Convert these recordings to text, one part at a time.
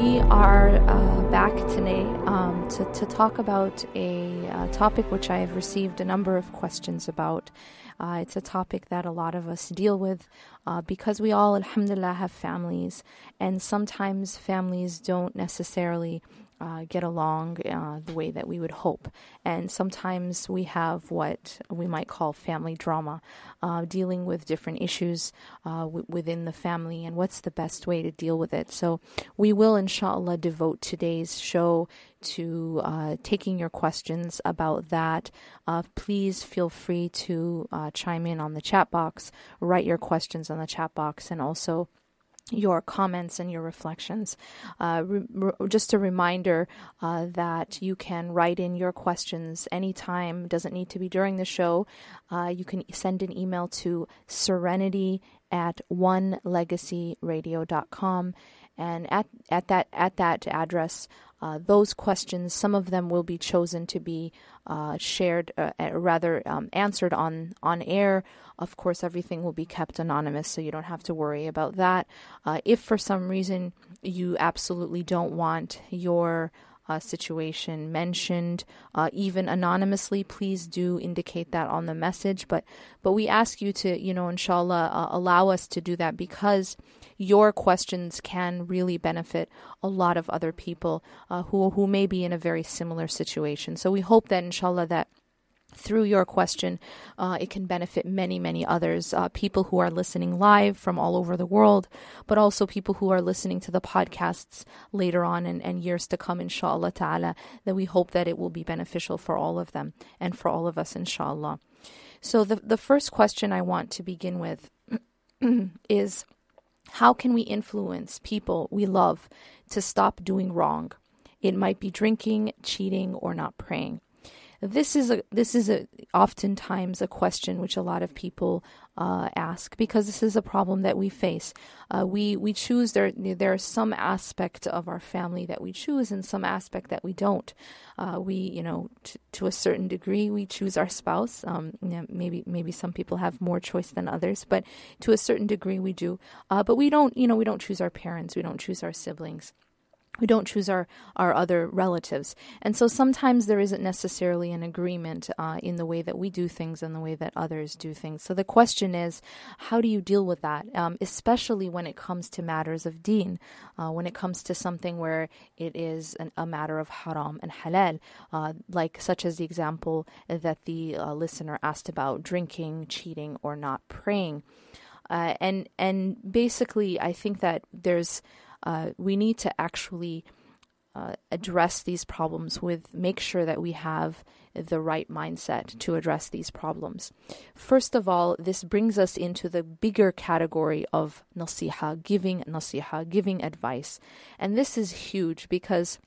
We are uh, back today um, to, to talk about a uh, topic which I have received a number of questions about. Uh, it's a topic that a lot of us deal with uh, because we all, alhamdulillah, have families, and sometimes families don't necessarily uh, get along uh, the way that we would hope. And sometimes we have what we might call family drama, uh, dealing with different issues uh, w- within the family and what's the best way to deal with it. So we will, inshallah, devote today's show to uh, taking your questions about that. Uh, please feel free to chime in on the chat box, write your questions on the chat box, and also your comments and your reflections. Uh, re- re- just a reminder uh, that you can write in your questions anytime, doesn't need to be during the show. Uh, you can send an email to serenity at onelegacyradio.com. And at, at that at that address, uh, those questions, some of them will be chosen to be uh, shared, uh, rather um, answered on on air. Of course, everything will be kept anonymous, so you don't have to worry about that. Uh, if for some reason you absolutely don't want your uh, situation mentioned, uh, even anonymously, please do indicate that on the message. But but we ask you to, you know, inshallah, uh, allow us to do that because your questions can really benefit a lot of other people uh, who who may be in a very similar situation. So we hope that inshallah that through your question, uh, it can benefit many, many others. Uh, people who are listening live from all over the world, but also people who are listening to the podcasts later on and, and years to come, inshallah ta'ala, that we hope that it will be beneficial for all of them and for all of us, inshallah. So, the, the first question I want to begin with is how can we influence people we love to stop doing wrong? It might be drinking, cheating, or not praying. This is a this is a oftentimes a question which a lot of people uh, ask because this is a problem that we face. Uh, we we choose there there is some aspect of our family that we choose and some aspect that we don't. Uh, we you know t- to a certain degree we choose our spouse. Um, maybe maybe some people have more choice than others, but to a certain degree we do. Uh, but we don't you know we don't choose our parents. We don't choose our siblings we don't choose our, our other relatives. And so sometimes there isn't necessarily an agreement uh, in the way that we do things and the way that others do things. So the question is, how do you deal with that, um, especially when it comes to matters of deen, uh, when it comes to something where it is an, a matter of haram and halal, uh, like such as the example that the uh, listener asked about drinking, cheating, or not praying. Uh, and and basically, I think that there's uh, we need to actually uh, address these problems with make sure that we have the right mindset to address these problems. First of all, this brings us into the bigger category of nasiha, giving nasiha, giving advice. And this is huge because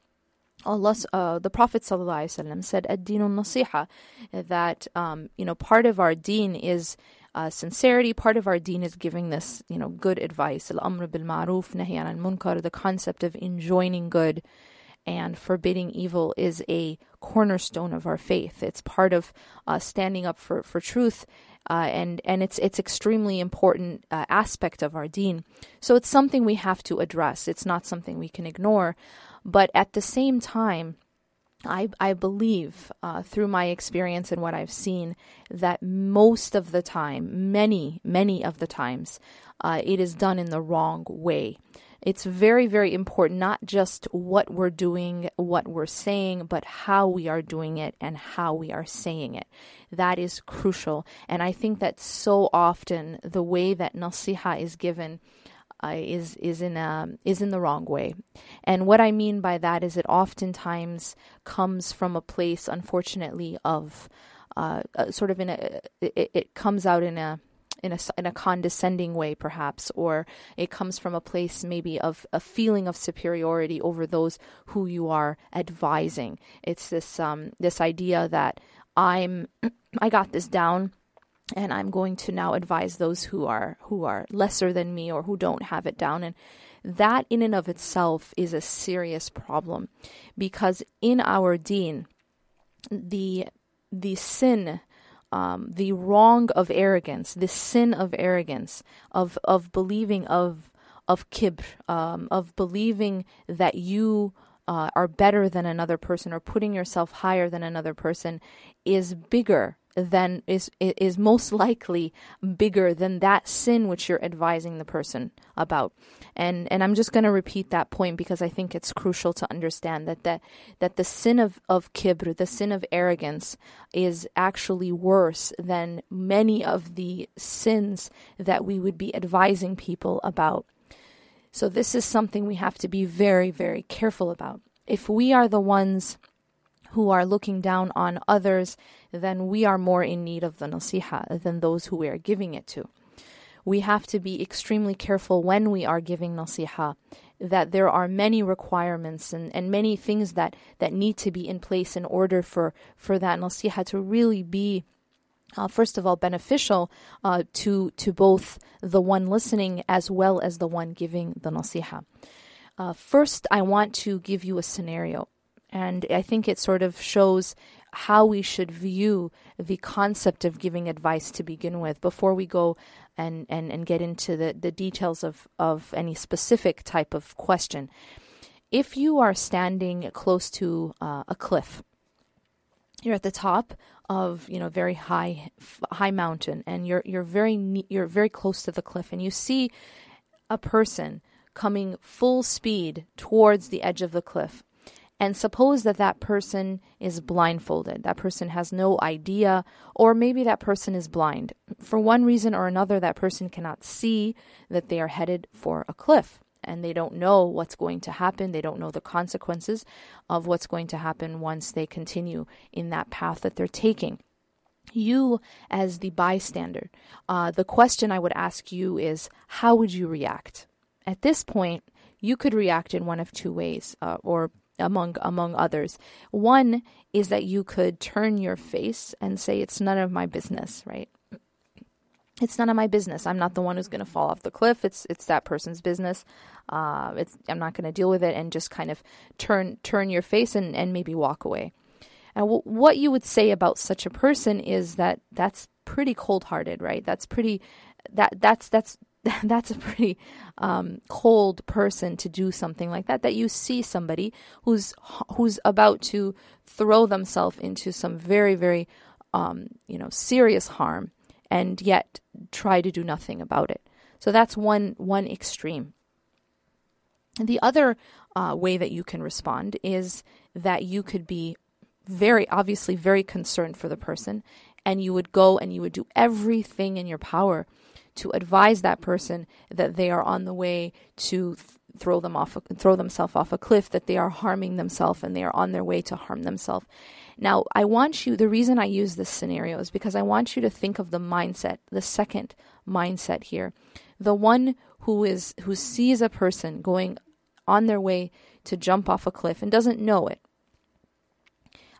Allah, uh, the Prophet said, "Ad-dinu nasiha," that um, you know part of our deen is uh, sincerity. Part of our deen is giving this, you know, good advice. Al-amr bil ma'ruf, nahi munkar. The concept of enjoining good and forbidding evil is a cornerstone of our faith. It's part of uh, standing up for, for truth. Uh, and and it's it's extremely important uh, aspect of our deen. So it's something we have to address. It's not something we can ignore. But at the same time, I, I believe uh, through my experience and what I've seen that most of the time, many, many of the times, uh, it is done in the wrong way. It's very, very important, not just what we're doing, what we're saying, but how we are doing it and how we are saying it. That is crucial. And I think that so often the way that nasiha is given uh, is is in a, is in the wrong way. And what I mean by that is it oftentimes comes from a place, unfortunately, of uh, uh, sort of in a it, it comes out in a in a, in a condescending way, perhaps, or it comes from a place maybe of a feeling of superiority over those who you are advising. It's this um, this idea that I'm I got this down and I'm going to now advise those who are who are lesser than me or who don't have it down. And that in and of itself is a serious problem because in our deen, the the sin um, the wrong of arrogance, the sin of arrogance, of of believing of of kibr, um, of believing that you uh, are better than another person or putting yourself higher than another person, is bigger than is is most likely bigger than that sin which you're advising the person about. And and I'm just going to repeat that point because I think it's crucial to understand that that that the sin of of kibr, the sin of arrogance is actually worse than many of the sins that we would be advising people about. So this is something we have to be very very careful about. If we are the ones who are looking down on others, then we are more in need of the nasiha than those who we are giving it to. We have to be extremely careful when we are giving nasiha that there are many requirements and, and many things that, that need to be in place in order for, for that nasiha to really be uh, first of all, beneficial uh, to to both the one listening as well as the one giving the nasiha. Uh, first, I want to give you a scenario. And I think it sort of shows how we should view the concept of giving advice to begin with before we go and, and, and get into the, the details of, of any specific type of question. If you are standing close to uh, a cliff, you're at the top of you know very high high mountain and you're you're very you're very close to the cliff and you see a person coming full speed towards the edge of the cliff and suppose that that person is blindfolded. That person has no idea, or maybe that person is blind. For one reason or another, that person cannot see that they are headed for a cliff and they don't know what's going to happen. They don't know the consequences of what's going to happen once they continue in that path that they're taking. You, as the bystander, uh, the question I would ask you is how would you react? At this point, you could react in one of two ways, uh, or among among others. One is that you could turn your face and say it's none of my business, right? It's none of my business. I'm not the one who's going to fall off the cliff. It's it's that person's business. Uh, it's I'm not going to deal with it and just kind of turn turn your face and and maybe walk away. And w- what you would say about such a person is that that's pretty cold-hearted, right? That's pretty that that's that's that's a pretty um, cold person to do something like that. That you see somebody who's who's about to throw themselves into some very very um, you know serious harm, and yet try to do nothing about it. So that's one one extreme. And the other uh, way that you can respond is that you could be very obviously very concerned for the person, and you would go and you would do everything in your power to advise that person that they are on the way to th- throw them off, throw themselves off a cliff, that they are harming themselves and they are on their way to harm themselves. Now, I want you, the reason I use this scenario is because I want you to think of the mindset, the second mindset here. The one who is, who sees a person going on their way to jump off a cliff and doesn't know it.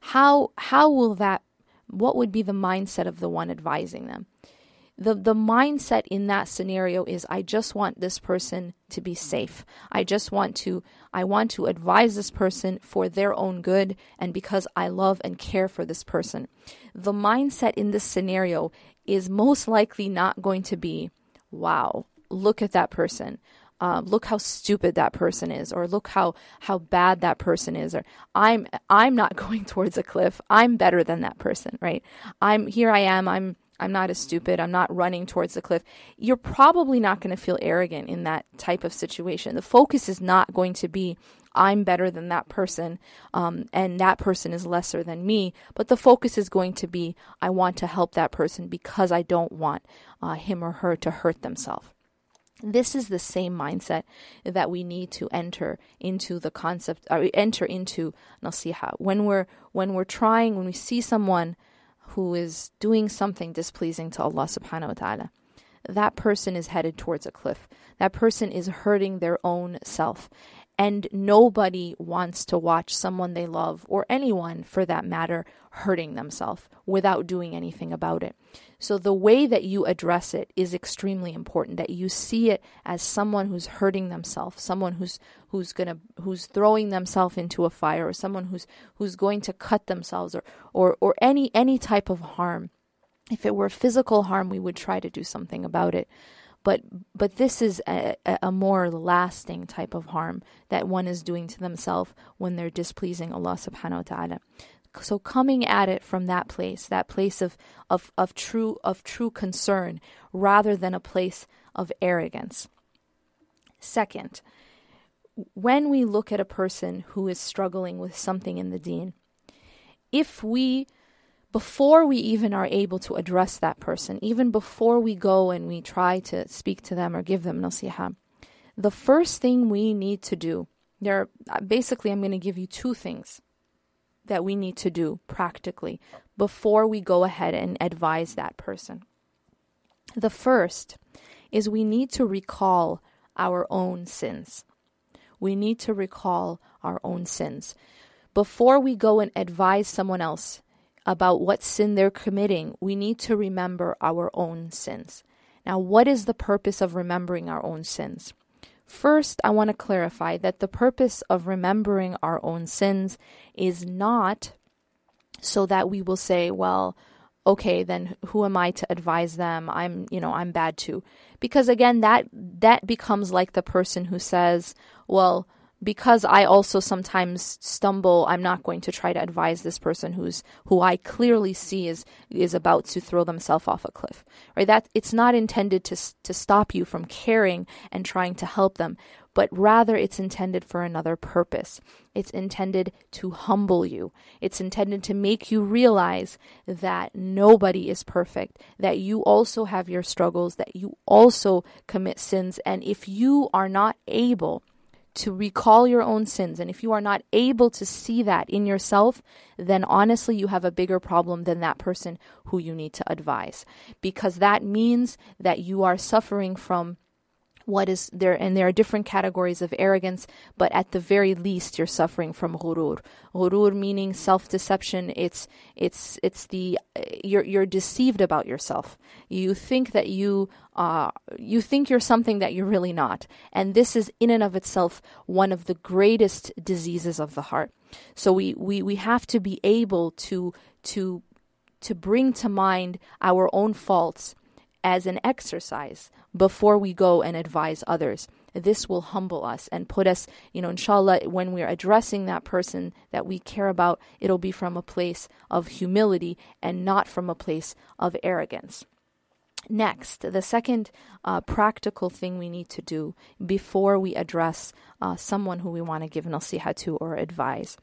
How, how will that, what would be the mindset of the one advising them? The the mindset in that scenario is I just want this person to be safe. I just want to I want to advise this person for their own good and because I love and care for this person. The mindset in this scenario is most likely not going to be, wow, look at that person. Uh, look how stupid that person is, or look how how bad that person is, or I'm I'm not going towards a cliff. I'm better than that person, right? I'm here. I am. I'm I'm not as stupid. I'm not running towards the cliff. You're probably not going to feel arrogant in that type of situation. The focus is not going to be, I'm better than that person, um, and that person is lesser than me. But the focus is going to be, I want to help that person because I don't want uh, him or her to hurt themselves. This is the same mindset that we need to enter into the concept, or enter into nasiha. When we're when we're trying, when we see someone who is doing something displeasing to Allah subhanahu wa ta'ala, that person is headed towards a cliff. That person is hurting their own self. And nobody wants to watch someone they love, or anyone for that matter, hurting themselves without doing anything about it. So the way that you address it is extremely important that you see it as someone who's hurting themselves, someone who's who's to who's throwing themselves into a fire or someone who's who's going to cut themselves or or or any any type of harm. If it were physical harm, we would try to do something about it but but this is a, a more lasting type of harm that one is doing to themselves when they're displeasing Allah subhanahu wa ta'ala. So coming at it from that place that place of, of, of true of true concern rather than a place of arrogance. Second when we look at a person who is struggling with something in the deen if we before we even are able to address that person even before we go and we try to speak to them or give them nasiha the first thing we need to do there uh, basically i'm going to give you two things that we need to do practically before we go ahead and advise that person. The first is we need to recall our own sins. We need to recall our own sins. Before we go and advise someone else about what sin they're committing, we need to remember our own sins. Now, what is the purpose of remembering our own sins? First, I want to clarify that the purpose of remembering our own sins is not so that we will say, well, okay, then who am I to advise them? I'm, you know, I'm bad too. Because again, that that becomes like the person who says, well, because I also sometimes stumble, I'm not going to try to advise this person who's who I clearly see is is about to throw themselves off a cliff. Right? That it's not intended to to stop you from caring and trying to help them, but rather it's intended for another purpose. It's intended to humble you. It's intended to make you realize that nobody is perfect, that you also have your struggles, that you also commit sins, and if you are not able to recall your own sins. And if you are not able to see that in yourself, then honestly, you have a bigger problem than that person who you need to advise. Because that means that you are suffering from what is there and there are different categories of arrogance but at the very least you're suffering from ghurur. Ghurur meaning self-deception. It's it's it's the you're you're deceived about yourself. You think that you uh you think you're something that you're really not. And this is in and of itself one of the greatest diseases of the heart. So we we we have to be able to to to bring to mind our own faults as an exercise before we go and advise others. This will humble us and put us, you know, inshallah, when we're addressing that person that we care about, it'll be from a place of humility and not from a place of arrogance. Next, the second uh, practical thing we need to do before we address uh, someone who we want to give nasiha to or advise.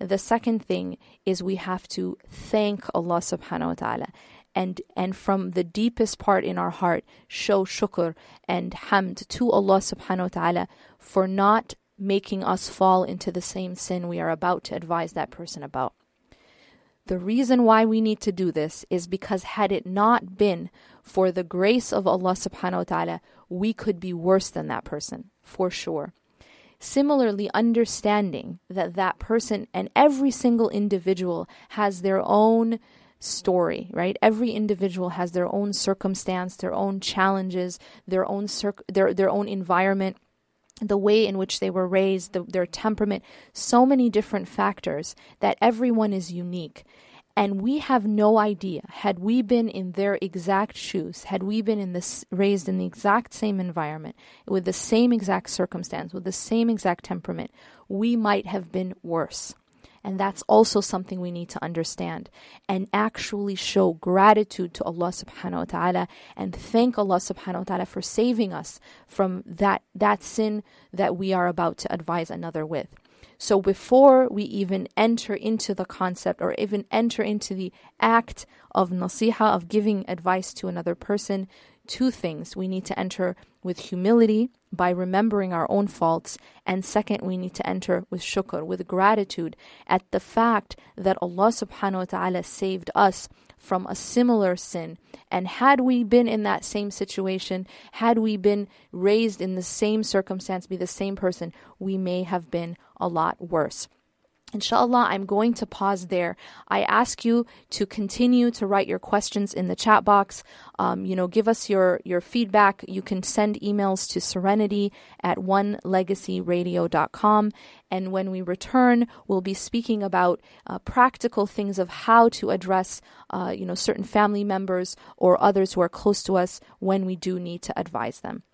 The second thing is we have to thank Allah subhanahu wa ta'ala and and from the deepest part in our heart show shukr and hamd to Allah subhanahu wa ta'ala for not making us fall into the same sin we are about to advise that person about. The reason why we need to do this is because had it not been for the grace of Allah subhanahu wa ta'ala, we could be worse than that person, for sure. Similarly, understanding that that person and every single individual has their own story, right? Every individual has their own circumstance, their own challenges, their own their their own environment, the way in which they were raised, the, their temperament, so many different factors that everyone is unique. And we have no idea, had we been in their exact shoes, had we been in this raised in the exact same environment, with the same exact circumstance, with the same exact temperament, we might have been worse. And that's also something we need to understand and actually show gratitude to Allah subhanahu wa ta'ala and thank Allah subhanahu wa ta'ala for saving us from that, that sin that we are about to advise another with. So before we even enter into the concept or even enter into the act of nasiha, of giving advice to another person, two things. We need to enter with humility by remembering our own faults. And second, we need to enter with shukr, with gratitude at the fact that Allah subhanahu wa ta'ala saved us from a similar sin. And had we been in that same situation, had we been raised in the same circumstance, be the same person, we may have been a lot worse. Inshallah, I'm going to pause there. I ask you to continue to write your questions in the chat box. Um, you know, give us your, your feedback. You can send emails to serenity at onelegacyradio.com. And when we return, we'll be speaking about uh, practical things of how to address, uh, you know, certain family members or others who are close to us when we do need to advise them.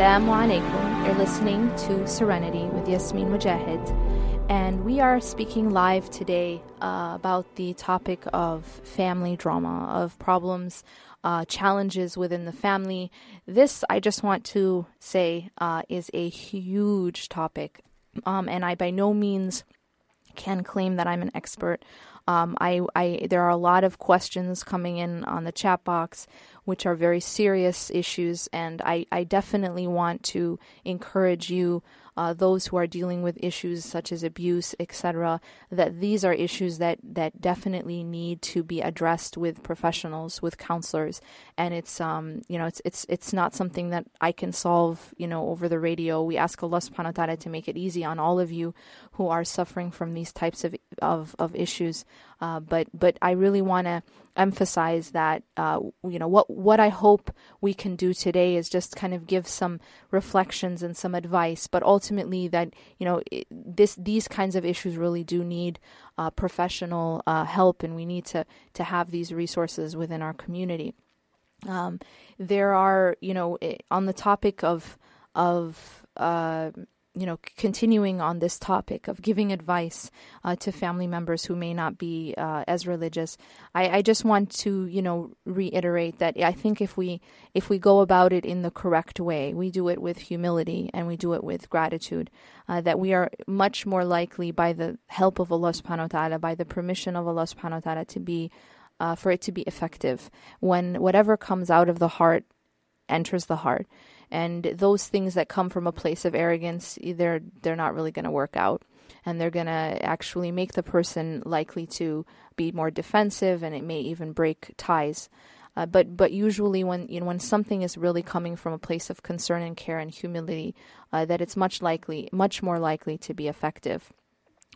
Assalamu alaikum. You're listening to Serenity with Yasmin Mogahed, and we are speaking live today uh, about the topic of family drama, of problems, uh, challenges within the family. This, I just want to say, uh, is a huge topic, um, and I by no means can claim that I'm an expert. Um, I, I, there are a lot of questions coming in on the chat box which are very serious issues. And I, I definitely want to encourage you uh, those who are dealing with issues such as abuse, etc., that these are issues that, that definitely need to be addressed with professionals, with counselors, and it's um you know it's it's it's not something that I can solve you know over the radio. We ask Allah Subhanahu wa Taala to make it easy on all of you who are suffering from these types of of, of issues. Uh, but but I really want to emphasize that uh, you know what what I hope we can do today is just kind of give some reflections and some advice, but ultimately that you know it, this these kinds of issues really do need uh, professional uh, help, and we need to to have these resources within our community. Um, there are you know on the topic of of uh, you know, continuing on this topic of giving advice uh, to family members who may not be uh, as religious, I, I, just want to, you know, reiterate that I think if we if we go about it in the correct way, we do it with humility and we do it with gratitude, uh, that we are much more likely, by the help of Allah Subhanahu wa Taala, by the permission of Allah Subhanahu wa Taala, to be uh, for it to be effective. When whatever comes out of the heart enters the heart and those things that come from a place of arrogance they're they're not really going to work out. And they're going to actually make the person likely to be more defensive and it may even break ties. Uh, but but usually when you know when something is really coming from a place of concern and care and humility uh, that it's much likely much more likely to be effective.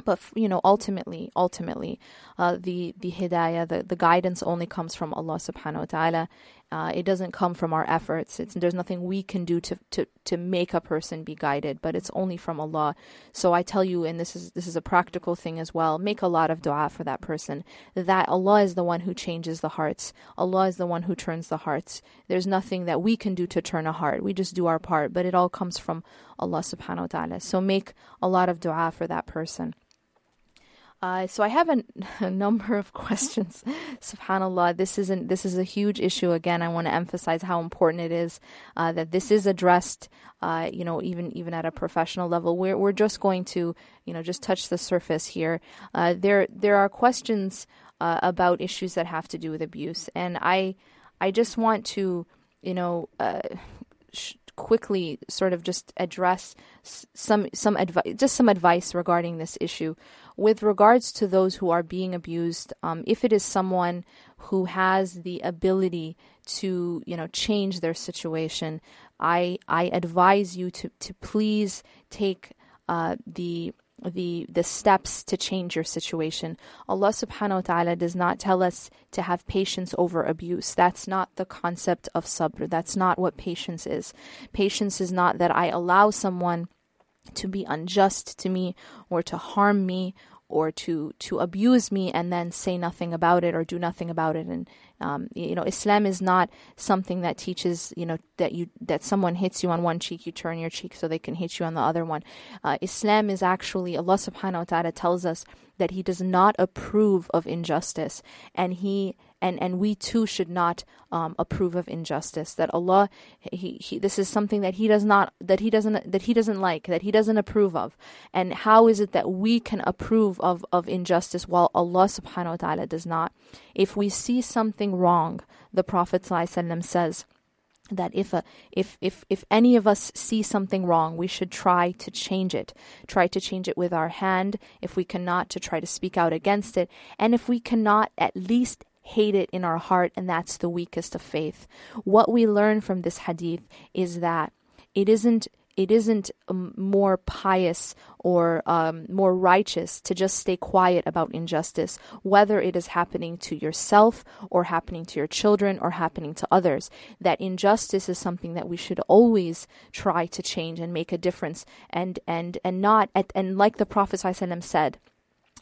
But you know ultimately ultimately uh, the the hidayah the, the guidance only comes from Allah subhanahu wa ta'ala uh, it doesn't come from our efforts. It's there's nothing we can do to, to to make a person be guided but it's only from Allah. So I tell you and this is this is a practical thing as well make a lot of dua for that person. That Allah is the one who changes the hearts. Allah is the one who turns the hearts. There's nothing that we can do to turn a heart. We just do our part but it all comes from Allah subhanahu wa ta'ala. So make a lot of dua for that person uh, so I have a, number of questions. Subhanallah, this isn't this is a huge issue. Again, I want to emphasize how important it is uh, that this is addressed. Uh, you know, even even at a professional level, we're we're just going to you know just touch the surface here. Uh, there there are questions uh, about issues that have to do with abuse, and I I just want to you know. Sh- quickly sort of just address some some advice just some advice regarding this issue with regards to those who are being abused, um, if it is someone who has the ability to, you know, change their situation, I I advise you to to please take uh, the the the steps to change your situation. Allah subhanahu wa ta'ala does not tell us to have patience over abuse. That's not the concept of sabr. That's not what patience is. Patience is not that I allow someone to be unjust to me or to harm me or to to abuse me and then say nothing about it or do nothing about it. And um, you know Islam is not something that teaches you know that you that someone hits you on one cheek you turn your cheek so they can hit you on the other one. Uh, Islam is actually Allah subhanahu wa ta'ala tells us that he does not approve of injustice and he and and we too should not um, approve of injustice that Allah he, he this is something that he does not that he doesn't that he doesn't like that he doesn't approve of. And how is it that we can approve of of injustice while Allah subhanahu wa ta'ala does not? If we see something wrong the prophet ﷺ says that if a if if if any of us see something wrong we should try to change it try to change it with our hand if we cannot to try to speak out against it and if we cannot at least hate it in our heart, and that's the weakest of faith. What we learn from this hadith is that it isn't it isn't um, more pious or um, more righteous to just stay quiet about injustice, whether it is happening to yourself or happening to your children or happening to others. That injustice is something that we should always try to change and make a difference, and and and not at, and like the Prophet said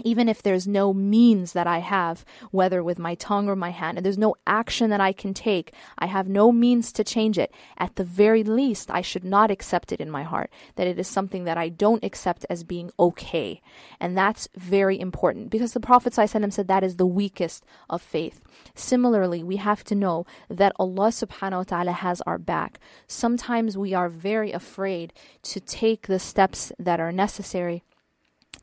even if there's no means that I have, whether with my tongue or my hand, and there's no action that I can take, I have no means to change it, at the very least, I should not accept it in my heart, that it is something that I don't accept as being okay. And that's very important because the Prophet ﷺ said that is the weakest of faith. Similarly, we have to know that Allah subhanahu wa ta'ala has our back. Sometimes we are very afraid to take the steps that are necessary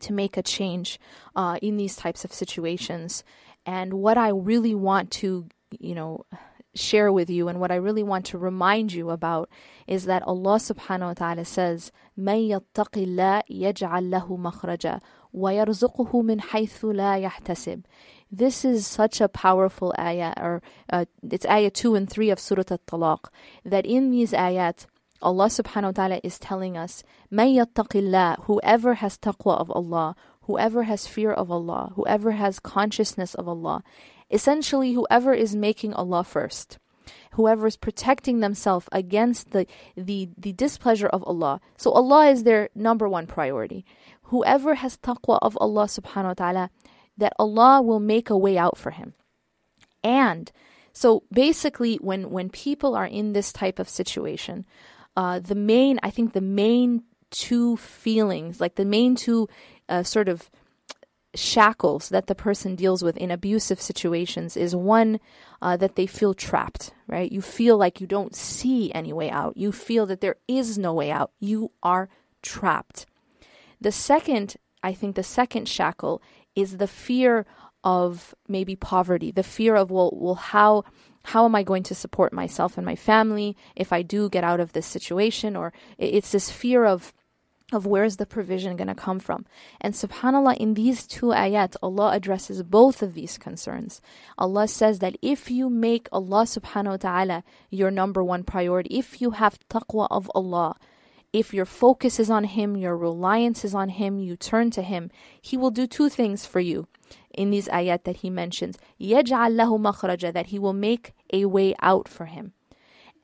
to make a change uh, in these types of situations. And what I really want to, you know, share with you and what I really want to remind you about is that Allah subhanahu wa ta'ala says, مَن يَتَّقِ اللَّهِ يَجْعَل لَهُ مَخْرَجًا وَيَرْزُقُهُ مِنْ حَيْثُ لَا يَحْتَسِبُ This is such a powerful ayah, or uh, it's ayah 2 and 3 of Surah At-Talaq, that in these ayat, Allah subhanahu wa ta'ala is telling us, مَن يَتَّقِ Whoever has taqwa of Allah, whoever has fear of Allah, whoever has consciousness of Allah, essentially whoever is making Allah first, whoever is protecting themselves against the, the, the displeasure of Allah. So Allah is their number one priority. Whoever has taqwa of Allah subhanahu wa ta'ala, that Allah will make a way out for him. And so basically when when people are in this type of situation, uh, the main, I think the main two feelings, like the main two uh, sort of shackles that the person deals with in abusive situations is one uh, that they feel trapped, right? You feel like you don't see any way out. You feel that there is no way out. You are trapped. The second, I think the second shackle is the fear of maybe poverty, the fear of, well, well, how how am I going to support myself and my family if I do get out of this situation? Or it's this fear of of where is the provision going to come from. And subhanAllah, in these two ayat, Allah addresses both of these concerns. Allah says that if you make Allah subhanahu wa ta'ala your number one priority, if you have taqwa of Allah, if your focus is on Him, your reliance is on Him, you turn to Him, He will do two things for you in these ayat that He mentions. يَجْعَلْ لَهُ مَخْرَجًا That He will make a way out for him.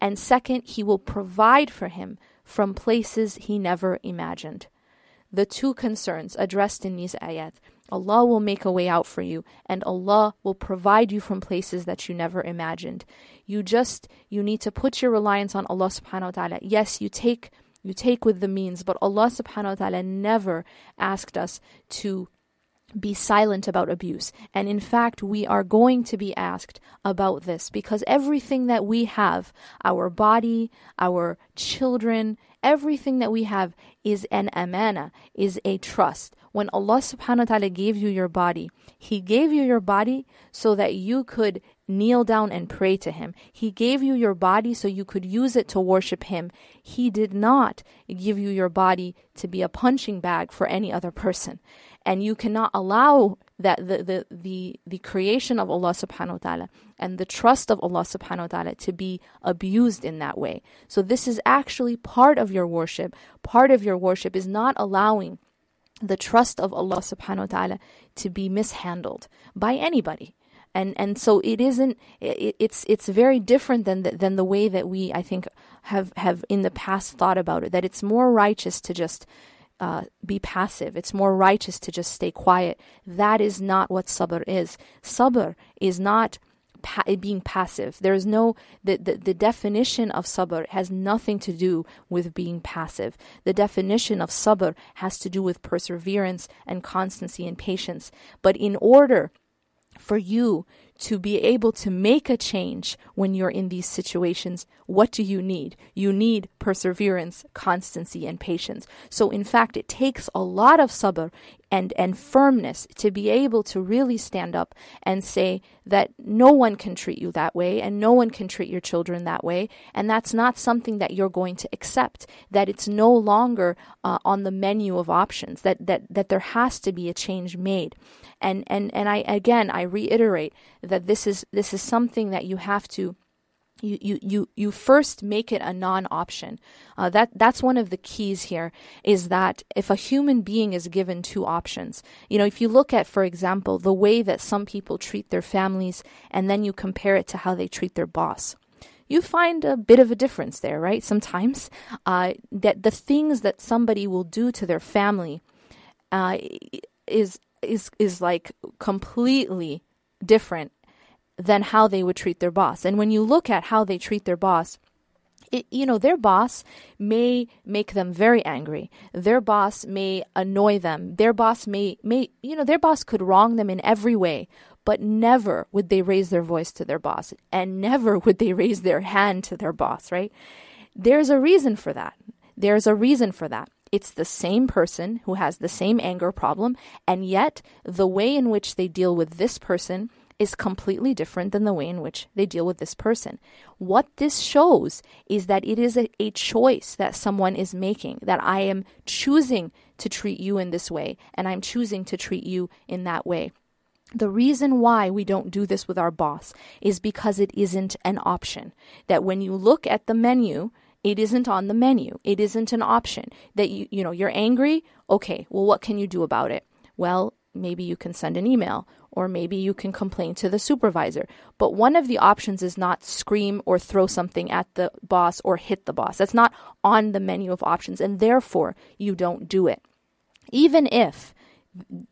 And second, He will provide for him from places he never imagined. The two concerns addressed in these ayat Allah will make a way out for you, and Allah will provide you from places that you never imagined. You just you need to put your reliance on Allah subhanahu wa ta'ala. Yes, you take you take with the means, but Allah subhanahu wa ta'ala never asked us to be silent about abuse. And in fact, we are going to be asked about this because everything that we have, our body, our children, everything that we have is an amana, is a trust. When Allah subhanahu wa ta'ala gave you your body, He gave you your body so that you could kneel down and pray to Him. He gave you your body so you could use it to worship Him. He did not give you your body to be a punching bag for any other person and you cannot allow that the, the, the, the creation of Allah subhanahu wa ta'ala and the trust of Allah subhanahu wa ta'ala to be abused in that way. So this is actually part of your worship. Part of your worship is not allowing the trust of Allah subhanahu wa ta'ala to be mishandled by anybody. And and so it isn't it, it's it's very different than the, than the way that we I think have have in the past thought about it that it's more righteous to just uh, be passive. It's more righteous to just stay quiet. That is not what sabr is. Sabr is not pa- being passive. There is no the, the the definition of sabr has nothing to do with being passive. The definition of sabr has to do with perseverance and constancy and patience. But in order for you to be able to make a change when you're in these situations, what do you need? You need perseverance, constancy, and patience. So, in fact, it takes a lot of sabr and, and firmness to be able to really stand up and say that no one can treat you that way and no one can treat your children that way. And that's not something that you're going to accept, that it's no longer uh, on the menu of options, that, that, that there has to be a change made. And, and, and I, again, I reiterate that this is, this is something that you have to you, you, you, you first make it a non-option. Uh, that that's one of the keys here is that if a human being is given two options, you know, if you look at, for example, the way that some people treat their families, and then you compare it to how they treat their boss, you find a bit of a difference there, right? Sometimes uh, that the things that somebody will do to their family uh, is is is like completely different than how they would treat their boss. And when you look at how they treat their boss, it, you know, their boss may make them very angry. Their boss may annoy them. Their boss may, may, you know, their boss could wrong them in every way, but never would they raise their voice to their boss and never would they raise their hand to their boss, right? There's a reason for that. There's a reason for that. It's the same person who has the same anger problem, and yet the way in which they deal with this person is completely different than the way in which they deal with this person. What this shows is that it is a, a, choice that someone is making, that I am choosing to treat you in this way, and I'm choosing to treat you in that way. The reason why we don't do this with our boss is because it isn't an option. That when you look at the menu, it isn't on the menu. It isn't an option. That you, you know, you're angry. Okay, well, what can you do about it? Well, maybe you can send an email or maybe you can complain to the supervisor. But one of the options is not scream or throw something at the boss or hit the boss. That's not on the menu of options, and therefore you don't do it. Even if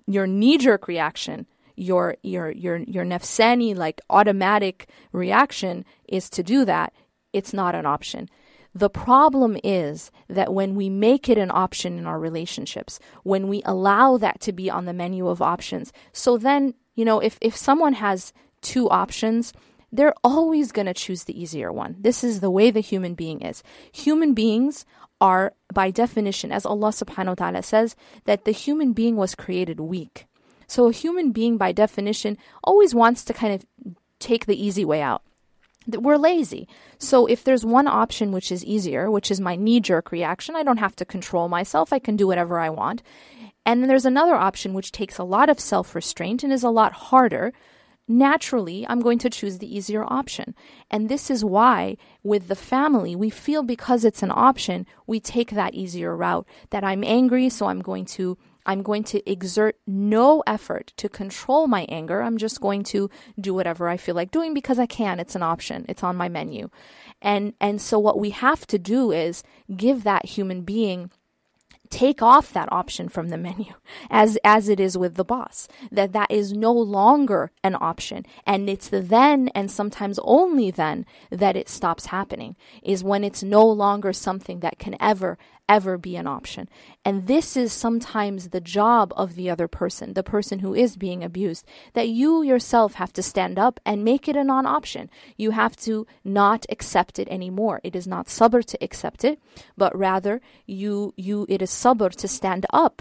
your knee jerk reaction, your your your your nafsani like automatic reaction is to do that, it's not an option. The problem is that when we make it an option in our relationships, when we allow that to be on the menu of options, so then you know, if, if someone has two options, they're always going to choose the easier one. This is the way the human being is. Human beings are, by definition, as Allah subhanahu wa ta'ala says, that the human being was created weak. So a human being, by definition, always wants to kind of take the easy way out. We're lazy. So if there's one option which is easier, which is my knee jerk reaction, I don't have to control myself. I can do whatever I want. And then there's another option which takes a lot of self restraint and is a lot harder. Naturally, I'm going to choose the easier option. And this is why, with the family, we feel because it's an option, we take that easier route. That I'm angry, so I'm going to I'm going to exert no effort to control my anger. I'm just going to do whatever I feel like doing because I can. It's an option. It's on my menu. And and so what we have to do is give that human being take off that option from the menu as as it is with the boss that that is no longer an option and it's the then and sometimes only then that it stops happening is when it's no longer something that can ever ever be an option. And this is sometimes the job of the other person, the person who is being abused, that you yourself have to stand up and make it a non option. You have to not accept it anymore. It is not sabr to accept it, but rather you, you, it is sabr to stand up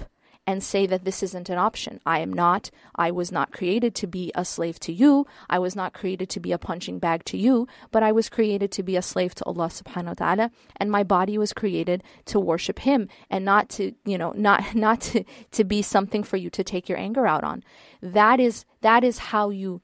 and say that this isn't an option. I am not, I was not created to be a slave to you. I was not created to be a punching bag to you, but I was created to be a slave to Allah subhanahu wa ta'ala. And my body was created to worship Him and not to, you know, not, not to, to be something for you to take your anger out on. That is, that is how you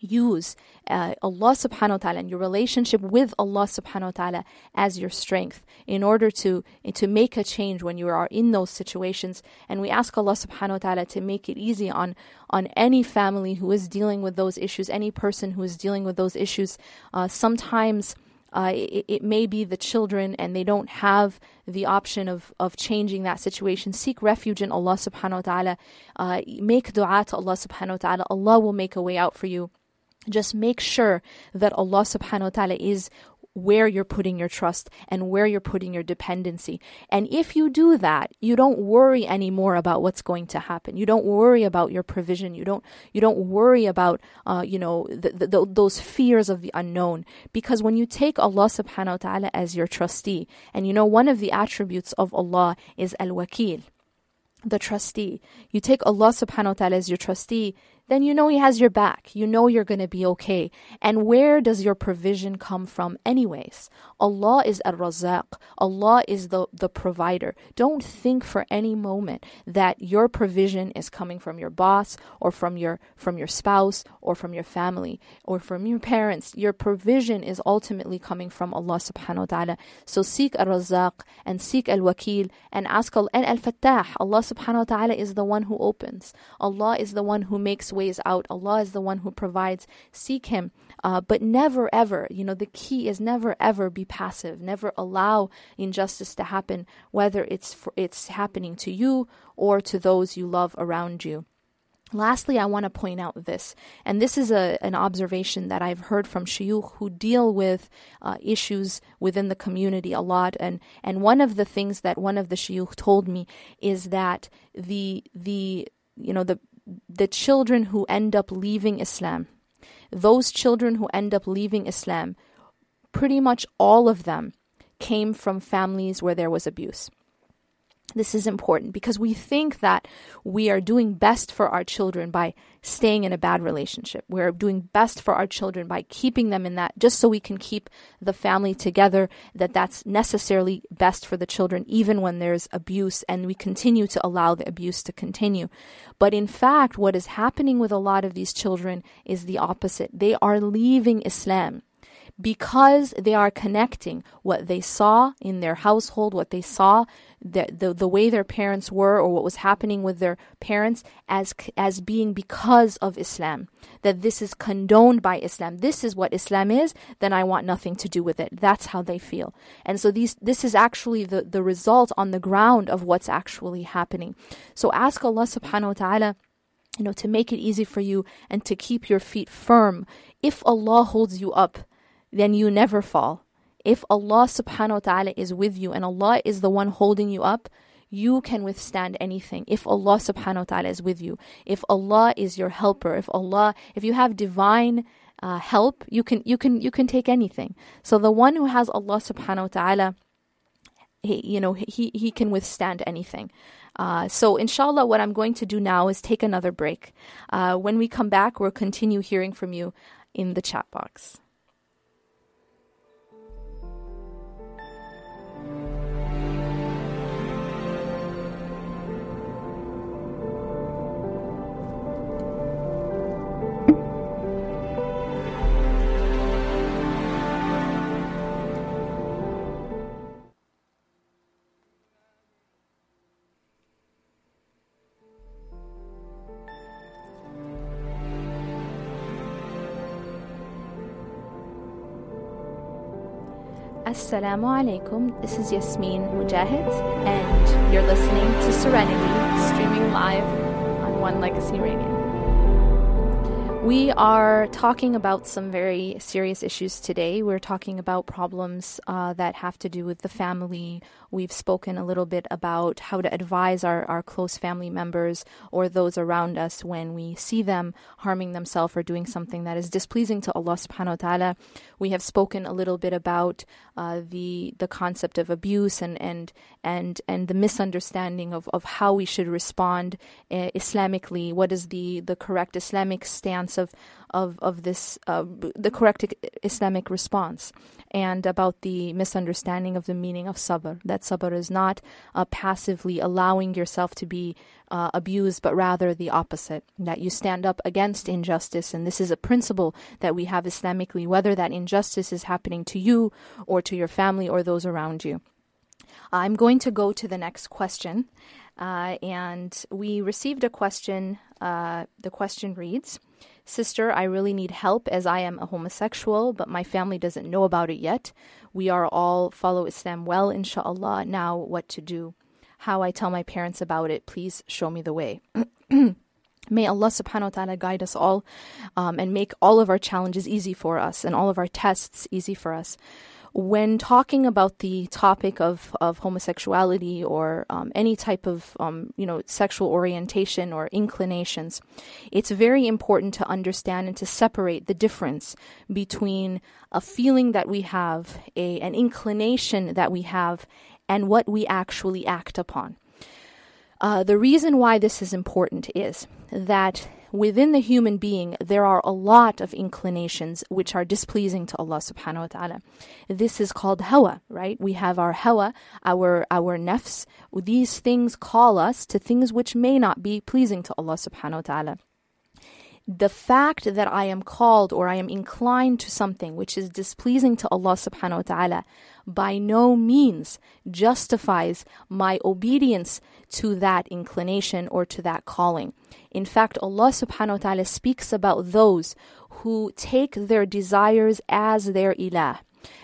use uh, Allah subhanahu wa ta'ala and your relationship with Allah subhanahu wa ta'ala as your strength in order to to make a change when you are in those situations and we ask Allah subhanahu wa ta'ala to make it easy on on any family who is dealing with those issues any person who is dealing with those issues uh, sometimes uh, it, it, may be the children and they don't have the option of, of changing that situation. Seek refuge in Allah subhanahu wa ta'ala. Uh, make dua to Allah subhanahu wa ta'ala. Allah will make a way out for you. Just make sure that Allah subhanahu wa ta'ala is where you're putting your trust and where you're putting your dependency. And if you do that, you don't worry anymore about what's going to happen. You don't worry about your provision. You don't you don't worry about uh, you know the, the, those fears of the unknown. Because when you take Allah Subhanahu wa Taala as your trustee, and you know one of the attributes of Allah is al wakil, the trustee. You take Allah Subhanahu wa Taala as your trustee then you know He has your back. You know you're going to be okay. And where does your provision come from, anyways? Allah is Ar Razaq. Allah is the, the provider. Don't think for any moment that your provision is coming from your boss or from your from your spouse or from your family or from your parents. Your provision is ultimately coming from Allah subhanahu wa ta'ala. So seek Ar and seek Al Wakil and ask Al Fattah. Allah subhanahu wa ta'ala is the one who opens. Allah is the one who makes ways out. Allah is the one who provides. Seek Him. Uh, but never ever, you know, the key is never ever be passive. Never allow injustice to happen, whether it's for, it's happening to you or to those you love around you. Lastly, I want to point out this, and this is a, an observation that I've heard from shuyukh who deal with uh, issues within the community a lot. And, and one of the things that one of the shuyukh told me is that the, the, you know, the, the children who end up leaving Islam, those children who end up leaving Islam, pretty much all of them came from families where there was abuse. This is important because we think that we are doing best for our children by staying in a bad relationship. We're doing best for our children by keeping them in that just so we can keep the family together, that that's necessarily best for the children, even when there's abuse, and we continue to allow the abuse to continue. But in fact, what is happening with a lot of these children is the opposite. They are leaving Islam because they are connecting what they saw in their household, what they saw, the, the, the way their parents were or what was happening with their parents as, as being because of Islam. That this is condoned by Islam. This is what Islam is, then I want nothing to do with it. That's how they feel. And so these, this is actually the, the result on the ground of what's actually happening. So ask Allah subhanahu wa ta'ala you know, to make it easy for you and to keep your feet firm. If Allah holds you up, then you never fall. If Allah subhanahu wa ta'ala is with you and Allah is the one holding you up, you can withstand anything if Allah subhanahu wa ta'ala is with you. If Allah is your helper, if Allah, if you have divine uh, help, you can you can you can take anything. So the one who has Allah subhanahu wa ta'ala he, you know he he can withstand anything. Uh, so inshallah, what I'm going to do now is take another break. Uh, when we come back, we'll continue hearing from you in the chat box. Assalamu alaikum. This is Yasmin Mogahed, and you're listening to Serenity, streaming live on One Legacy Radio. We are talking about some very serious issues today. We're talking about problems uh, that have to do with the family. We've spoken a little bit about how to advise our, our close family members or those around us when we see them harming themselves or doing something that is displeasing to Allah subhanahu wa ta'ala. We have spoken a little bit about uh, the the concept of abuse and and and and the misunderstanding of, of how we should respond uh, Islamically. What is the the correct Islamic stance of of of this uh, the correct Islamic response, and about the misunderstanding of the meaning of sabr. That sabr is not uh, passively allowing yourself to be uh, abused, but rather the opposite. That you stand up against injustice, and this is a principle that we have Islamically, whether that injustice is happening to you or to your family or those around you. I'm going to go to the next question. Uh, and we received a question. Uh, the question reads Sister, I really need help as I am a homosexual, but my family doesn't know about it yet. We are all follow Islam well, inshallah. Now, what to do? How I tell my parents about it, please show me the way. May Allah subhanahu wa ta'ala guide us all um, and make all of our challenges easy for us and all of our tests easy for us when talking about the topic of, of homosexuality or um, any type of um, you know sexual orientation or inclinations, it's very important to understand and to separate the difference between a feeling that we have, a an inclination that we have, and what we actually act upon. Uh, the reason why this is important is that within the human being, there are a lot of inclinations which are displeasing to Allah subhanahu wa ta'ala. This is called hawa, right? We have our hawa, our, our nafs. These things call us to things which may not be pleasing to Allah subhanahu wa ta'ala the fact that I am called or I am inclined to something which is displeasing to Allah subhanahu wa ta'ala by no means justifies my obedience to that inclination or to that calling. In fact, Allah subhanahu wa ta'ala speaks about those who take their desires as their ilah.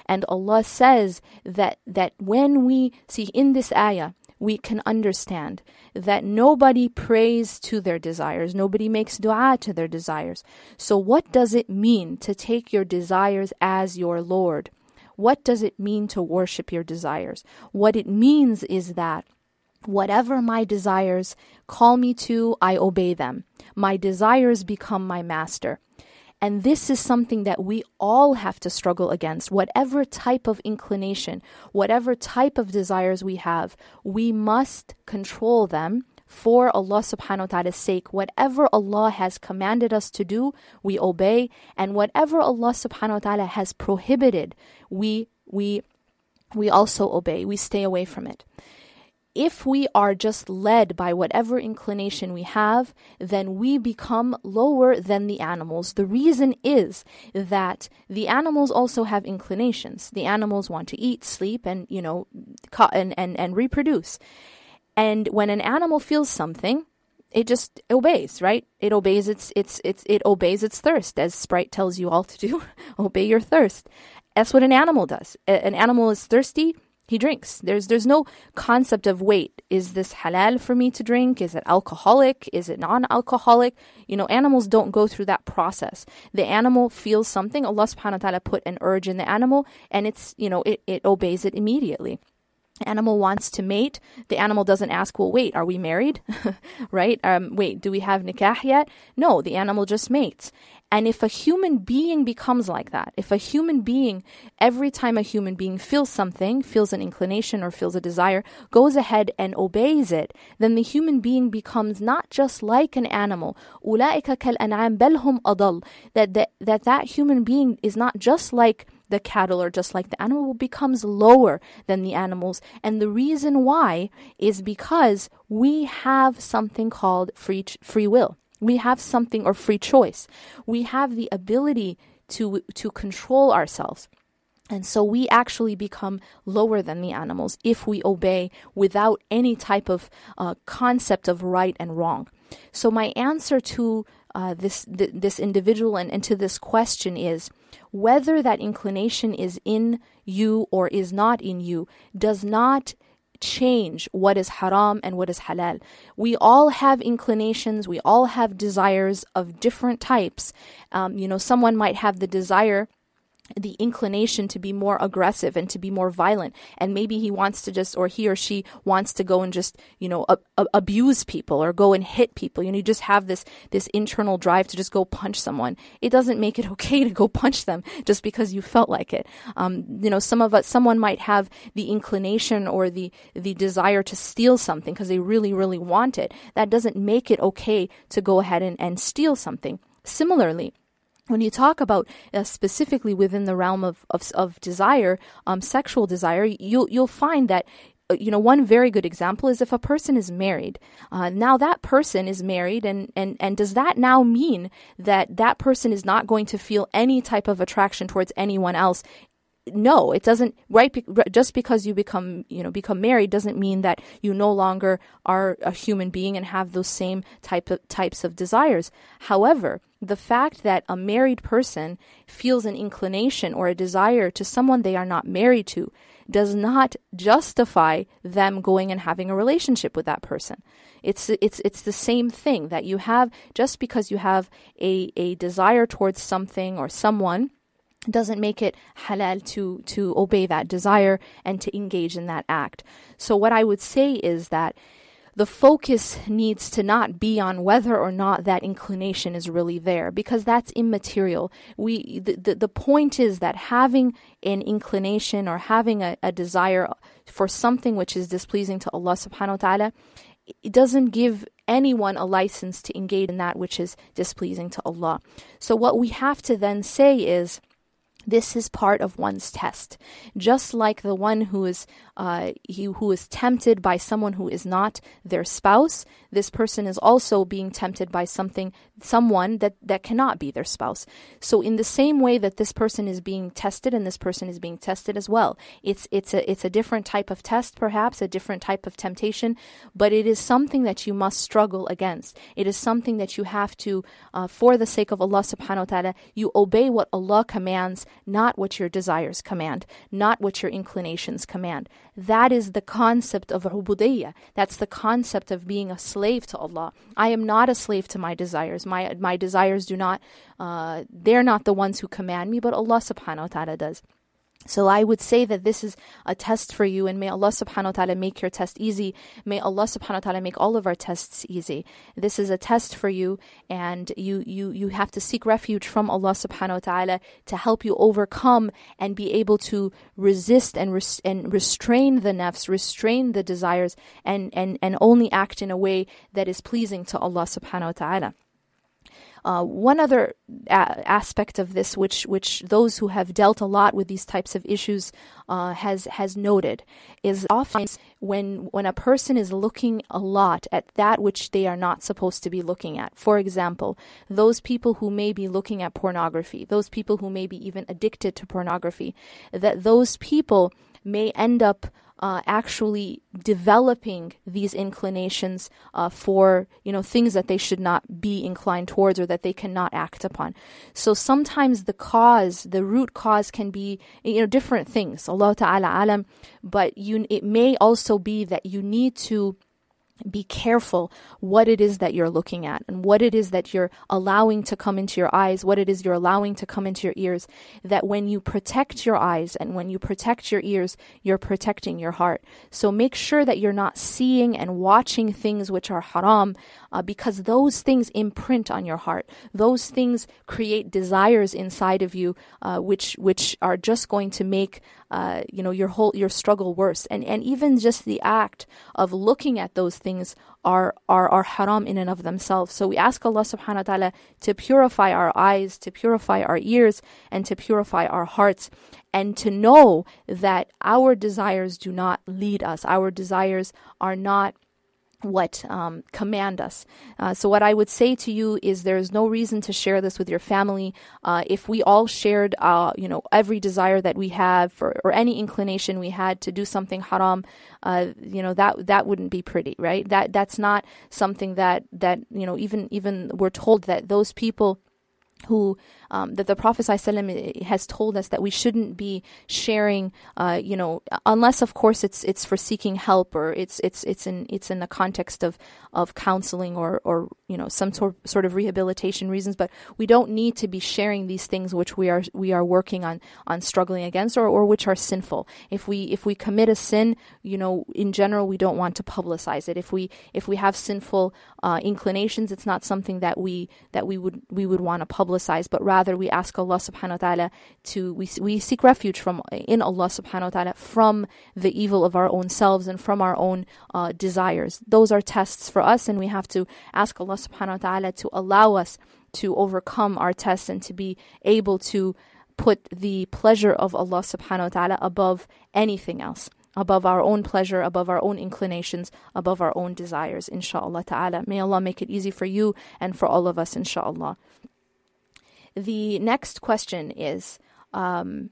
And Allah says that that when we see in this ayah, we can understand that nobody prays to their desires, nobody makes dua to their desires. So, what does it mean to take your desires as your Lord? What does it mean to worship your desires? What it means is that whatever my desires call me to, I obey them. My desires become my master. And this is something that we all have to struggle against. Whatever type of inclination, whatever type of desires we have, we must control them for Allah subhanahu wa ta'ala's sake. Whatever Allah has commanded us to do, we obey. And whatever Allah subhanahu wa ta'ala has prohibited, we we we also obey. We stay away from it if we are just led by whatever inclination we have, then we become lower than the animals. The reason is that the animals also have inclinations. The animals want to eat, sleep, and you know, and and, and reproduce. And when an animal feels something, it just obeys, right? It obeys its its its it obeys its thirst, as Sprite tells you all to do. Obey your thirst. That's what an animal does. An animal is thirsty he drinks. There's there's no concept of wait, is this halal for me to drink? Is it alcoholic? Is it non-alcoholic? You know, animals don't go through that process. The animal feels something. Allah subhanahu wa ta'ala put an urge in the animal and it's, you know, it, it obeys it immediately animal wants to mate, the animal doesn't ask, well, wait, are we married? right? Um, wait, do we have nikah yet? No, the animal just mates. And if a human being becomes like that, if a human being, every time a human being feels something, feels an inclination or feels a desire, goes ahead and obeys it, then the human being becomes not just like an animal. That, that, that that human being is not just like the cattle or just like the animal becomes lower than the animals. And the reason why is because we have something called free, free will we have something or free choice. We have the ability to to control ourselves. And so we actually become lower than the animals if we obey without any type of uh, concept of right and wrong. So my answer to uh, this th- this individual and, and to this question is whether that inclination is in you or is not in you does not change what is haram and what is halal. We all have inclinations, we all have desires of different types. Um, you know, someone might have the desire the inclination to be more aggressive and to be more violent. And maybe he wants to just or he or she wants to go and just you know abuse people or go and hit people. You know you just have this this internal drive to just go punch someone. It doesn't make it okay to go punch them just because you felt like it. Um, you know some of us someone might have the inclination or the the desire to steal something because they really really want it. That doesn't make it okay to go ahead and, and steal something. Similarly when you talk about uh, specifically within the realm of, of, of desire, um, sexual desire, you'll, you'll find that uh, you know one very good example is if a person is married. Uh, now that person is married and, and and does that now mean that that person is not going to feel any type of attraction towards anyone else no it doesn't right just because you become you know become married doesn't mean that you no longer are a human being and have those same type of types of desires however the fact that a married person feels an inclination or a desire to someone they are not married to does not justify them going and having a relationship with that person. It's it's it's the same thing that you have just because you have a, a desire towards something or someone doesn't make it halal to to obey that desire and to engage in that act. So what I would say is that the focus needs to not be on whether or not that inclination is really there because that's immaterial we the, the, the point is that having an inclination or having a, a desire for something which is displeasing to Allah subhanahu wa ta'ala it doesn't give anyone a license to engage in that which is displeasing to Allah so what we have to then say is this is part of one's test. Just like the one who is uh, he, who is tempted by someone who is not their spouse, this person is also being tempted by something, someone that, that cannot be their spouse. So in the same way that this person is being tested and this person is being tested as well. It's it's a it's a different type of test, perhaps, a different type of temptation, but it is something that you must struggle against. It is something that you have to, uh, for the sake of Allah subhanahu wa ta'ala, you obey what Allah commands not what your desires command, not what your inclinations command. That is the concept of ubudiyya. That's the concept of being a slave to Allah. I am not a slave to my desires. My my desires do not. Uh, they're not the ones who command me, but Allah Subhanahu wa Taala does. So I would say that this is a test for you and may Allah subhanahu wa ta'ala make your test easy. May Allah subhanahu wa ta'ala make all of our tests easy. This is a test for you and you you you have to seek refuge from Allah subhanahu wa ta'ala to help you overcome and be able to resist and res- and restrain the nafs, restrain the desires and and and only act in a way that is pleasing to Allah subhanahu wa ta'ala. Uh, one other a- aspect of this, which which those who have dealt a lot with these types of issues uh, has has noted, is often when when a person is looking a lot at that which they are not supposed to be looking at. For example, those people who may be looking at pornography, those people who may be even addicted to pornography, that those people may end up uh, actually developing these inclinations uh, for you know things that they should not be inclined towards or that they cannot act upon. So sometimes the cause, the root cause, can be you know different things. Allah Taala alam, but you it may also be that you need to be careful what it is that you're looking at and what it is that you're allowing to come into your eyes, what it is you're allowing to come into your ears. That when you protect your eyes and when you protect your ears, you're protecting your heart. So make sure that you're not seeing and watching things which are haram uh, because those things imprint on your heart. Those things create desires inside of you, uh, which which are just going to make uh, you know your whole your struggle worse and and even just the act of looking at those things are are are haram in and of themselves. So we ask Allah subhanahu wa ta'ala to purify our eyes to purify our ears and to purify our hearts and to know that our desires do not lead us. Our desires are not what um, command us. Uh, so, what I would say to you is there is no reason to share this with your family. Uh, if we all shared, uh, you know, every desire that we have or, or, any inclination we had to do something haram, uh, you know, that that wouldn't be pretty, right? That that's not something that that you know even even we're told that those people who um, that the Prophet ﷺ has told us that we shouldn't be sharing, uh, you know, unless of course it's it's for seeking help or it's it's it's in it's in the context of of counseling or or you know some sort sort of rehabilitation reasons. But we don't need to be sharing these things which we are we are working on on struggling against or or which are sinful. If we if we commit a sin, you know, in general we don't want to publicize it. If we if we have sinful uh, inclinations, it's not something that we that we would we would want to publicize, but rather rather we ask Allah subhanahu wa ta'ala to we we seek refuge from in Allah subhanahu wa ta'ala from the evil of our own selves and from our own uh, desires. Those are tests for us and we have to ask Allah subhanahu wa ta'ala to allow us to overcome our tests and to be able to put the pleasure of Allah subhanahu wa ta'ala above anything else above our own pleasure, above our own inclinations, above our own desires, inshallah ta'ala. May Allah make it easy for you and for all of us, inshallah. The next question is um,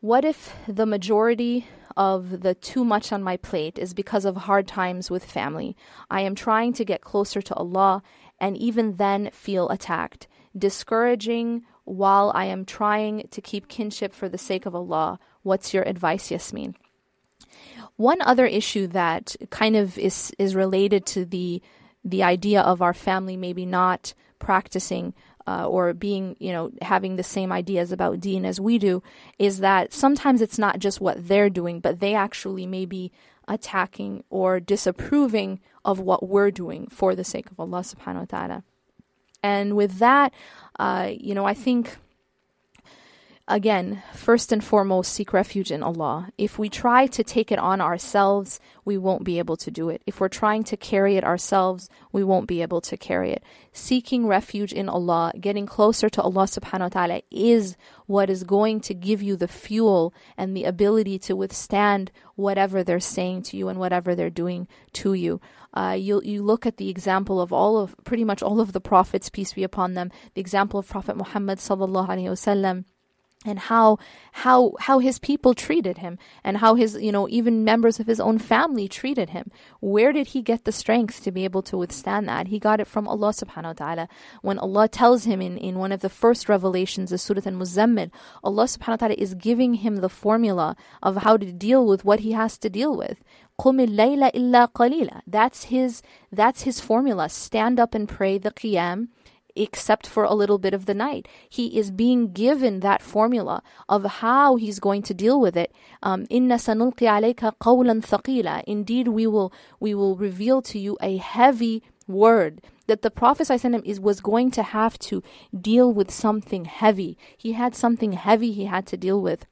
What if the majority of the too much on my plate is because of hard times with family? I am trying to get closer to Allah and even then feel attacked, discouraging while I am trying to keep kinship for the sake of Allah. What's your advice, Yasmin? One other issue that kind of is is related to the the idea of our family maybe not practicing uh, or being, you know, having the same ideas about deen as we do, is that sometimes it's not just what they're doing, but they actually may be attacking or disapproving of what we're doing for the sake of Allah subhanahu wa ta'ala. And with that, uh, you know, I think again, first and foremost, seek refuge in Allah. If we try to take it on ourselves, we won't be able to do it. If we're trying to carry it ourselves, we won't be able to carry it. Seeking refuge in Allah, getting closer to Allah subhanahu wa ta'ala is what is going to give you the fuel and the ability to withstand whatever they're saying to you and whatever they're doing to you. Uh, you you look at the example of all of pretty much all of the prophets, peace be upon them. The example of Prophet Muhammad sallallahu alaihi wasallam and how how how his people treated him and how his you know even members of his own family treated him. Where did he get the strength to be able to withstand that? He got it from Allah subhanahu wa ta'ala. When Allah tells him in, in one of the first revelations of Surah Al-Muzammil Allah subhanahu wa ta'ala is giving him the formula of how to deal with what he has to deal with. That's his that's his formula. Stand up and pray the qiyam except for a little bit of the night. He is being given that formula of how he's going to deal with it. Um, Inna sanulqi alayka qawlan thaqila. Indeed, we will we will reveal to you a heavy word that the Prophet is was going to have to deal with something heavy. He had something heavy he had to deal with.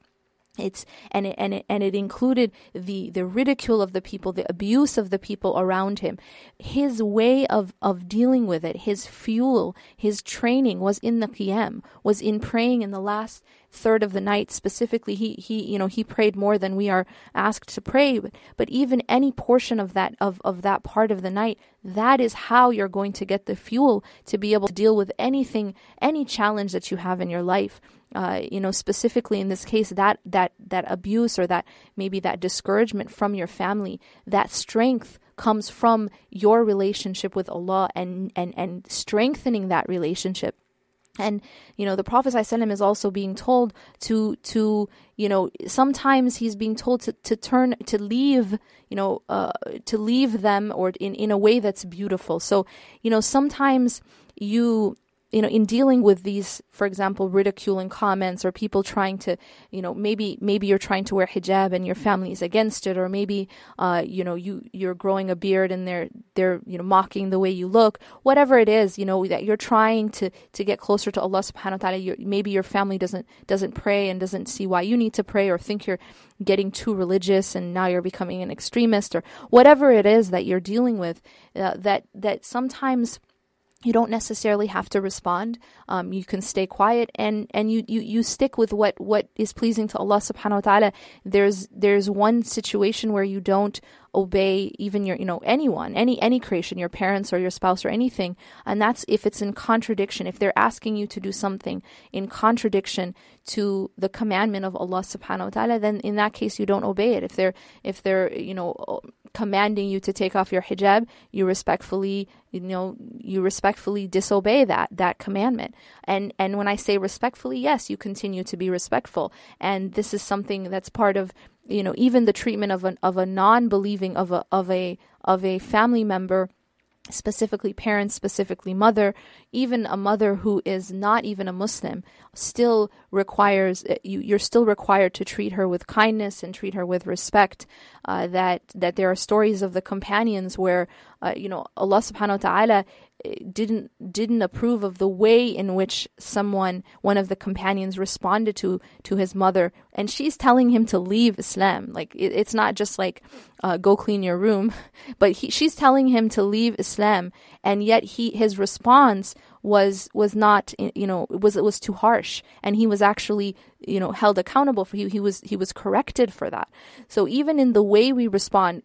It's and it, and it, and it included the the ridicule of the people, the abuse of the people around him. His way of of dealing with it, his fuel, his training was in the qiyam, was in praying in the last third of the night. Specifically he he you know he prayed more than we are asked to pray. But, but even any portion of that of of that part of the night that is how you're going to get the fuel to be able to deal with anything any challenge that you have in your life uh, you know, specifically in this case, that that that abuse or that maybe that discouragement from your family, that strength comes from your relationship with Allah and and and strengthening that relationship. And you know, the Prophet ﷺ is also being told to to you know sometimes he's being told to, to turn to leave you know uh, to leave them or in in a way that's beautiful. So you know sometimes you you know in dealing with these for example ridiculing comments or people trying to you know maybe maybe you're trying to wear hijab and your family is against it or maybe uh, you know you you're growing a beard and they're they're you know mocking the way you look. Whatever it is you know that you're trying to to get closer to Allah subhanahu wa ta'ala maybe your family doesn't doesn't pray and doesn't see why you need to pray or think you're getting too religious and now you're becoming an extremist or whatever it is that you're dealing with uh, that that sometimes you don't necessarily have to respond. Um, you can stay quiet and, and you, you, you stick with what, what is pleasing to Allah subhanahu wa ta'ala. There's there's one situation where you don't obey even your you know anyone any any creation your parents or your spouse or anything and that's if it's in contradiction if they're asking you to do something in contradiction to the commandment of Allah subhanahu wa ta'ala then in that case you don't obey it if they're if they're you know commanding you to take off your hijab you respectfully you know you respectfully disobey that that commandment. And and when i say respectfully yes you continue to be respectful. And this is something that's part of you know even the treatment of an of a non-believing of a of a of a family member specifically parents, specifically mother, even a mother who is not even a Muslim, still requires uh, you, you're still required to treat her with kindness and treat her with respect. Uh, that that there are stories of the companions where uh, you know Allah Subhanahu wa Taala didn't didn't approve of the way in which someone one of the companions responded to to his mother. And she's telling him to leave islam. Like it, it's not just like uh, go clean your room but he, she's telling him to leave islam. And yet he his response was was not you know it was it was too harsh. And he was actually you know held accountable for he, he was he was corrected for that. So even in the way we respond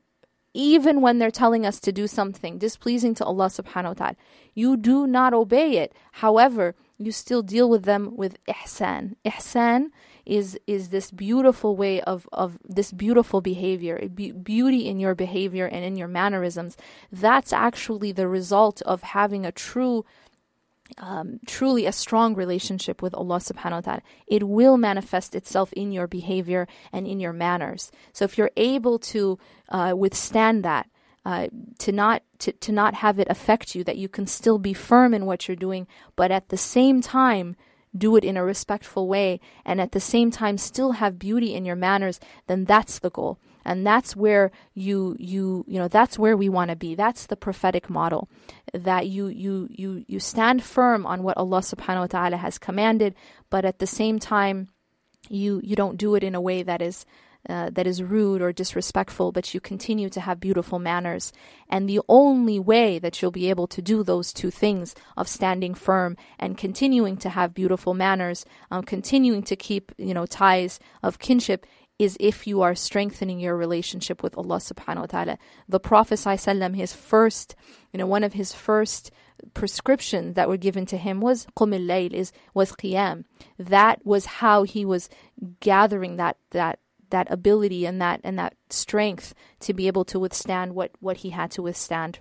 even when they're telling us to do something displeasing to Allah subhanahu wa ta'ala. You do not obey it. However, you still deal with them with ihsan. Ihsan is is this beautiful way of of this beautiful behavior, be- beauty in your behavior and in your mannerisms. That's actually the result of having a true um, truly a strong relationship with Allah subhanahu wa ta'ala, it will manifest itself in your behavior and in your manners. So if you're able to uh, withstand that, uh, to not to, to not have it affect you, that you can still be firm in what you're doing, but at the same time do it in a respectful way, and at the same time still have beauty in your manners, then that's the goal and that's where you you you know that's where we want to be that's the prophetic model that you you you you stand firm on what Allah subhanahu wa ta'ala has commanded but at the same time you you don't do it in a way that is uh, that is rude or disrespectful, but you continue to have beautiful manners. And the only way that you'll be able to do those two things of standing firm and continuing to have beautiful manners, um, continuing to keep you know ties of kinship, is if you are strengthening your relationship with Allah subhanahu wa ta'ala. The Prophet his first, you know, one of his first prescriptions that were given to him was qum al is was qiyam. That was how he was gathering that that that ability and that and that strength to be able to withstand what what he had to withstand.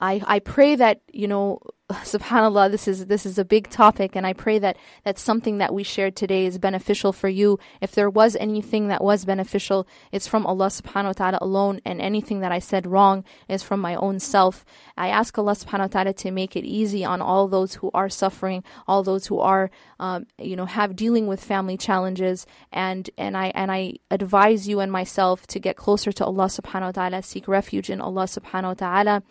I, I pray that you know subhanallah this is this is a big topic and i pray that that's something that we shared today is beneficial for you. If there was anything that was beneficial it's from allah subhanahu wa ta'ala alone and anything that i said wrong is from my own self. I ask allah subhanahu wa ta'ala to make it easy on all those who are suffering all those who are um, you know have dealing with family challenges and and i and i advise you and myself to get closer to allah subhanahu wa ta'ala seek refuge in allah subhanahu wa ta'ala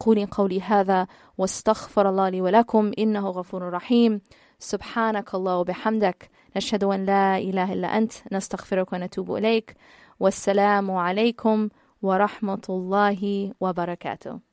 قولي قولي هذا واستغفر الله لي ولكم إنه غفور رحيم. سبحانك الله وبحمدك. نشهد أن لا إله إلا أنت. نستغفرك ونتوب إليك. والسلام عليكم ورحمة الله وبركاته.